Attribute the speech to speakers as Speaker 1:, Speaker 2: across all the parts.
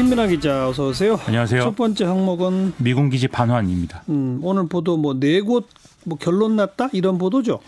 Speaker 1: 김민아 기자 어서 오세요.
Speaker 2: 안녕하세요.
Speaker 1: 첫 번째 항목은
Speaker 2: 미군 기지 반환입니다.
Speaker 1: 음, 오늘 보도 뭐 네 곳 뭐 결론 났다 이런 보도죠.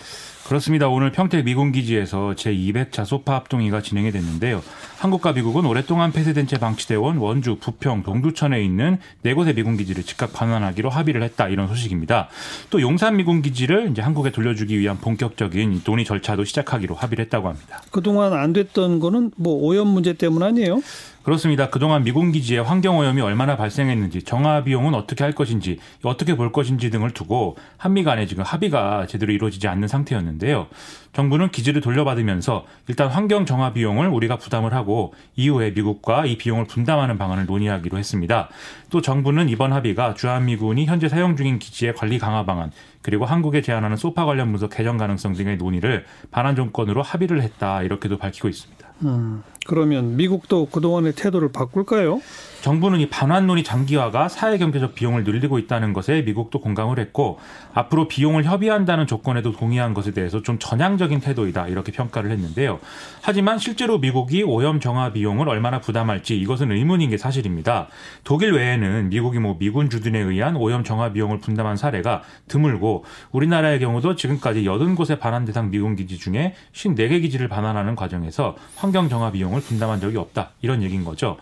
Speaker 2: 그렇습니다. 오늘 평택 미군 기지에서 제200차 소파 합동회가 진행이 됐는데요. 한국과 미국은 오랫동안 폐쇄된 채 방치돼 온 원주, 부평, 동두천에 있는 네 곳의 미군 기지를 즉각 반환하기로 합의를 했다 이런 소식입니다. 또 용산 미군 기지를 이제 한국에 돌려주기 위한 본격적인 논의 절차도 시작하기로 합의를 했다고 합니다.
Speaker 1: 그동안 안 됐던 거는 뭐 오염 문제 때문 아니에요?
Speaker 2: 그렇습니다. 그동안 미군 기지에 환경 오염이 얼마나 발생했는지, 정화 비용은 어떻게 할 것인지, 어떻게 볼 것인지 등을 두고 한미 간에 지금 합의가 제대로 이루어지지 않는 상태였는데 요. 정부는 기지를 돌려받으면서 일단 환경 정화 비용을 우리가 부담을 하고 이후에 미국과 이 비용을 분담하는 방안을 논의하기로 했습니다. 또 정부는 이번 합의가 주한미군이 현재 사용 중인 기지의 관리 강화 방안, 그리고 한국에 제안하는 소파 관련 문서 개정 가능성 등의 논의를 반환 정권으로 합의를 했다 이렇게도 밝히고 있습니다.
Speaker 1: 음, 그러면 미국도 그동안의 태도를 바꿀까요?
Speaker 2: 정부는 이 반환론이 장기화가 사회 경제적 비용을 늘리고 있다는 것에 미국도 공감을 했고 앞으로 비용을 협의한다는 조건에도 동의한 것에 대해서 좀 전향적인 태도이다 이렇게 평가를 했는데요. 하지만 실제로 미국이 오염 정화 비용을 얼마나 부담할지 이것은 의문인 게 사실입니다. 독일 외에는 미국이 뭐 미군 주둔에 의한 오염 정화 비용을 분담한 사례가 드물고 우리나라의 경우도 지금까지 80곳의 반환 대상 미군 기지 중에 54개 기지를 반환하는 과정에서 환경 정화 비용 을 분담한 적이 없다 이런 얘기인 거죠.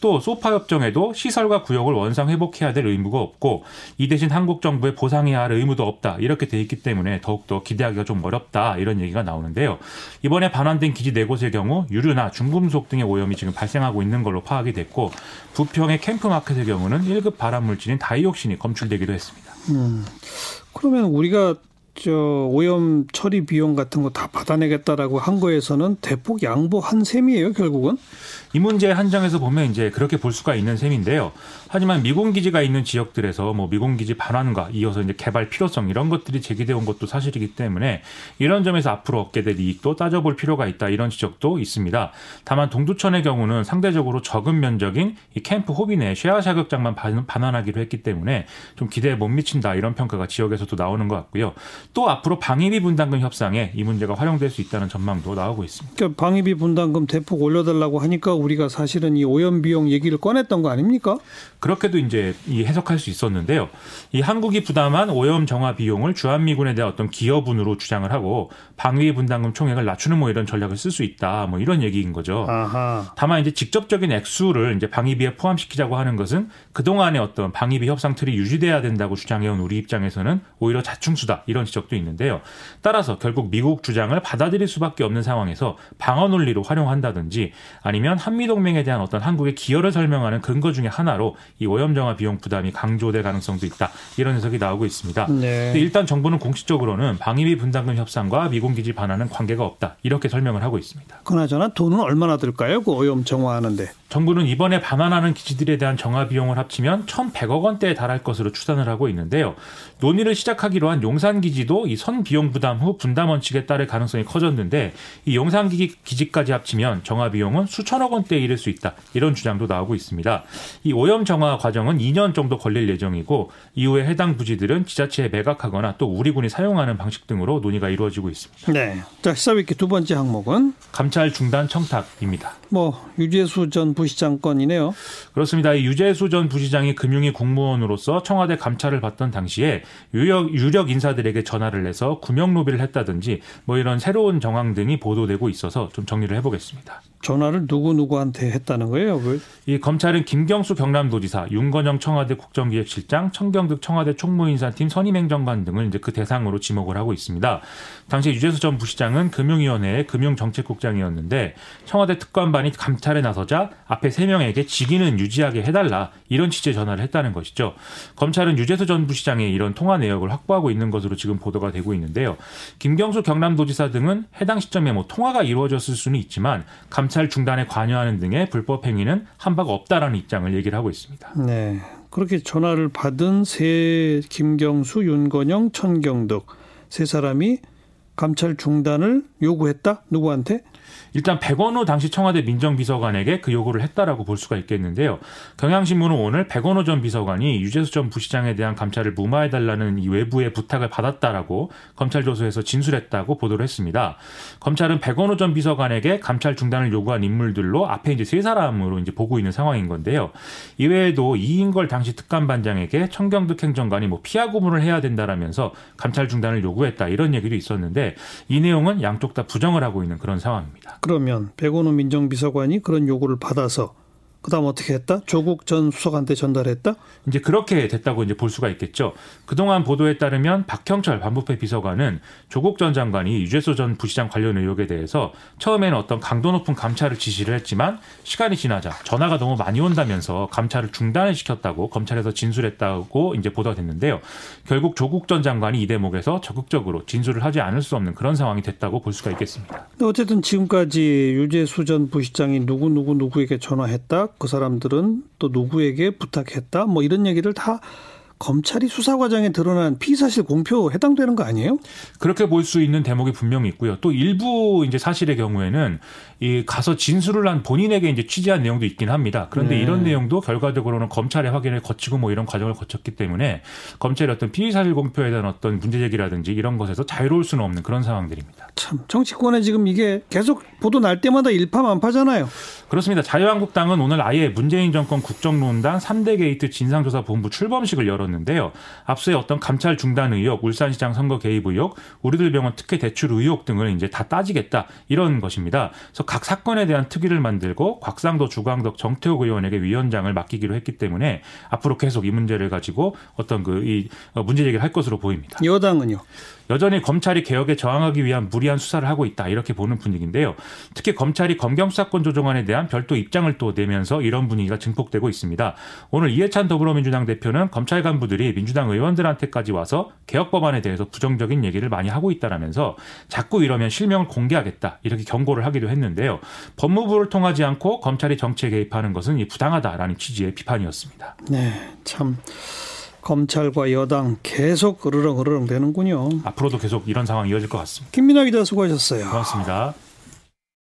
Speaker 2: 또 소파 협정에도 시설과 구역을 원상 회복해야 될 의무가 없고 이 대신 한국 정부에 보상해야 할 의무도 없다 이렇게 돼 있기 때문에 더욱더 기대하기가 좀 어렵다 이런 얘기가 나오는데요. 이번에 반환된 기지 네 곳의 경우 유류나 중금속 등의 오염이 지금 발생하고 있는 걸로 파악이 됐고 부평의 캠프마켓의 경우는 1급 발암물질인 다이옥신이 검출되기도 했습니다.
Speaker 1: 음, 그러면 우리가 저 오염 처리 비용 같은 거 다 받아내겠다라고 한 거에서는 대폭 양보한 셈이에요 결국은?
Speaker 2: 이 문제의 한정에서 보면 이제 그렇게 볼 수가 있는 셈인데요. 하지만 미군 기지가 있는 지역들에서 뭐 미군 기지 반환과 이어서 이제 개발 필요성 이런 것들이 제기되어 온 것도 사실이기 때문에 이런 점에서 앞으로 얻게 될 이익도 따져볼 필요가 있다 이런 지적도 있습니다. 다만 동두천의 경우는 상대적으로 적은 면적인 이 캠프 호비 내 쉐아 자격장만 반환하기로 했기 때문에 좀 기대에 못 미친다 이런 평가가 지역에서도 나오는 것 같고요. 또 앞으로 방위비 분담금 협상에 이 문제가 활용될 수 있다는 전망도 나오고 있습니다.
Speaker 1: 그러니까 방위비 분담금 대폭 올려달라고 하니까 우리가 사실은 이 오염 비용 얘기를 꺼냈던 거 아닙니까?
Speaker 2: 그렇게도 이제 이 해석할 수 있었는데요. 이 한국이 부담한 오염 정화 비용을 주한미군에 대한 어떤 기여분으로 주장을 하고 방위 분담금 총액을 낮추는 뭐 이런 전략을 쓸 수 있다. 뭐 이런 얘기인 거죠.
Speaker 1: 아하.
Speaker 2: 다만 이제 직접적인 액수를 이제 방위비에 포함시키자고 하는 것은 그동안의 어떤 방위비 협상 틀이 유지돼야 된다고 주장해온 우리 입장에서는 오히려 자충수다. 이런 지적도 있는데요. 따라서 결국 미국 주장을 받아들일 수밖에 없는 상황에서 방어 논리로 활용한다든지 아니면 한미 동맹에 대한 어떤 한국의 기여를 설명하는 근거 중의 하나로 이 오염 정화 비용 부담이 강조될 가능성도 있다. 이런 해석이 나오고 있습니다.
Speaker 1: 네.
Speaker 2: 일단 정부는 공식적으로는 방위비 분담금 협상과 미군 기지 반환은 관계가 없다. 이렇게 설명을 하고 있습니다.
Speaker 1: 그나저나 돈은 얼마나 들까요? 그 오염 정화하는데.
Speaker 2: 정부는 이번에 반환하는 기지들에 대한 정화 비용을 합치면 1,100억 원대에 달할 것으로 추산을 하고 있는데요. 논의를 시작하기로 한 용산 기지도 이 선 비용 부담 후 분담 원칙에 따를 가능성이 커졌는데 이 용산 기지까지 합치면 정화 비용은 수천억 원대에 이를 수 있다. 이런 주장도 나오고 있습니다. 이 오염 정화 과정은 2년 정도 걸릴 예정이고 이후에 해당 부지들은 지자체에 매각하거나 또 우리군이 사용하는 방식 등으로 논의가 이루어지고 있습니다.
Speaker 1: 네. 자, 시사위키 두 번째 항목은
Speaker 2: 감찰 중단 청탁입니다.
Speaker 1: 뭐 유재수 전 부시장 건이네요.
Speaker 2: 그렇습니다. 이 유재수 전 부시장이 금융위 공무원으로서 청와대 감찰을 받던 당시에 유력, 유력 인사들에게 전화를 해서 구명 로비를 했다든지 뭐 이런 새로운 정황 등이 보도되고 있어서 좀 정리를 해보겠습니다.
Speaker 1: 전화를 누구 누구한테 했다는 거예요? 그?
Speaker 2: 이 검찰은 김경수 경남도지사, 윤건영 청와대 국정기획실장, 청경득 청와대 총무인사팀 선임행정관 등을 이제 그 대상으로 지목을 하고 있습니다. 당시 유재수 전 부시장은 금융위원회의 금융정책국장이었는데 청와대 특검반이 감찰에 나서자 앞에 세 명에게 직위는 유지하게 해달라 이런 취지의 전화를 했다는 것이죠. 검찰은 유재수 전 부시장의 이런 통화 내역을 확보하고 있는 것으로 지금 보도가 되고 있는데요. 김경수 경남도지사 등은 해당 시점에 뭐 통화가 이루어졌을 수는 있지만 감찰 중단에 관여하는 등의 불법 행위는 한 바가 없다라는 입장을 얘기를 하고 있습니다.
Speaker 1: 네. 그렇게 전화를 받은 세 김경수, 윤건영, 천경덕 세 사람이 감찰 중단을 요구했다? 누구한테?
Speaker 2: 일단 백원호 당시 청와대 민정비서관에게 그 요구를 했다라고 볼 수가 있겠는데요. 경향신문은 오늘 백원호 전 비서관이 유재수 전 부시장에 대한 감찰을 무마해달라는 이 외부의 부탁을 받았다라고 검찰 조서에서 진술했다고 보도를 했습니다. 검찰은 백원호 전 비서관에게 감찰 중단을 요구한 인물들로 앞에 이제 세 사람으로 이제 보고 있는 상황인 건데요. 이외에도 이인걸 당시 특감반장에게 청경득 행정관이 뭐 피하 고문을 해야 된다라면서 감찰 중단을 요구했다 이런 얘기도 있었는데 이 내용은 양쪽 다 부정을 하고 있는 그런 상황입니다.
Speaker 1: 그러면 백원호 민정비서관이 그런 요구를 받아서 그다음 어떻게 했다? 조국 전 수석한테 전달했다?
Speaker 2: 이제 그렇게 됐다고 이제 볼 수가 있겠죠. 그동안 보도에 따르면 박형철 반부패 비서관은 조국 전 장관이 유재수 전 부시장 관련 의혹에 대해서 처음에는 어떤 강도 높은 감찰을 지시를 했지만 시간이 지나자 전화가 너무 많이 온다면서 감찰을 중단을 시켰다고 검찰에서 진술했다고 이제 보도가 됐는데요. 결국 조국 전 장관이 이 대목에서 적극적으로 진술을 하지 않을 수 없는 그런 상황이 됐다고 볼 수가 있겠습니다.
Speaker 1: 어쨌든 지금까지 유재수 전 부시장이 누구 누구 누구에게 전화했다. 그 사람들은 또 누구에게 부탁했다. 뭐 이런 얘기를 다 검찰이 수사 과정에 드러난 피의사실 공표 해당되는 거 아니에요?
Speaker 2: 그렇게 볼 수 있는 대목이 분명히 있고요. 또 일부 이제 사실의 경우에는 이 가서 진술을 한 본인에게 이제 취재한 내용도 있긴 합니다. 그런데 네. 이런 내용도 결과적으로는 검찰의 확인을 거치고 뭐 이런 과정을 거쳤기 때문에 검찰이 어떤 피의 사실 공표에 대한 어떤 문제 제기라든지 이런 것에서 자유로울 수는 없는 그런 상황들입니다.
Speaker 1: 참 정치권에 지금 이게 계속 보도 날 때마다 일파만파잖아요.
Speaker 2: 그렇습니다. 자유한국당은 오늘 아예 문재인 정권 국정농단 3대 게이트 진상조사본부 출범식을 열 었는데요. 앞서의 어떤 감찰 중단 의혹, 울산시장 선거 개입 의혹, 우리들 병원 특혜 대출 의혹 등을 이제 다 따지겠다 이런 것입니다. 그래서 각 사건에 대한 특위를 만들고 곽상도, 주광덕, 정태욱 의원에게 위원장을 맡기기로 했기 때문에 앞으로 계속 이 문제를 가지고 어떤 그 이 문제 제기를 할 것으로 보입니다.
Speaker 1: 여당은요?
Speaker 2: 여전히 검찰이 개혁에 저항하기 위한 무리한 수사를 하고 있다 이렇게 보는 분위기인데요. 특히 검찰이 검경 수사권 조정안에 대한 별도 입장을 또 내면서 이런 분위기가 증폭되고 있습니다. 오늘 이해찬 더불어민주당 대표는 검찰 간부들이 민주당 의원들한테까지 와서 개혁 법안에 대해서 부정적인 얘기를 많이 하고 있다라면서 자꾸 이러면 실명을 공개하겠다 이렇게 경고를 하기도 했는데요. 법무부를 통하지 않고 검찰이 정치에 개입하는 것은 부당하다라는 취지의 비판이었습니다.
Speaker 1: 네, 참. 검찰과 여당 계속 으르렁 으르렁 되는군요.
Speaker 2: 앞으로도 계속 이런 상황이 이어질 것 같습니다.
Speaker 1: 김민아 기자 수고하셨어요.
Speaker 2: 고맙습니다.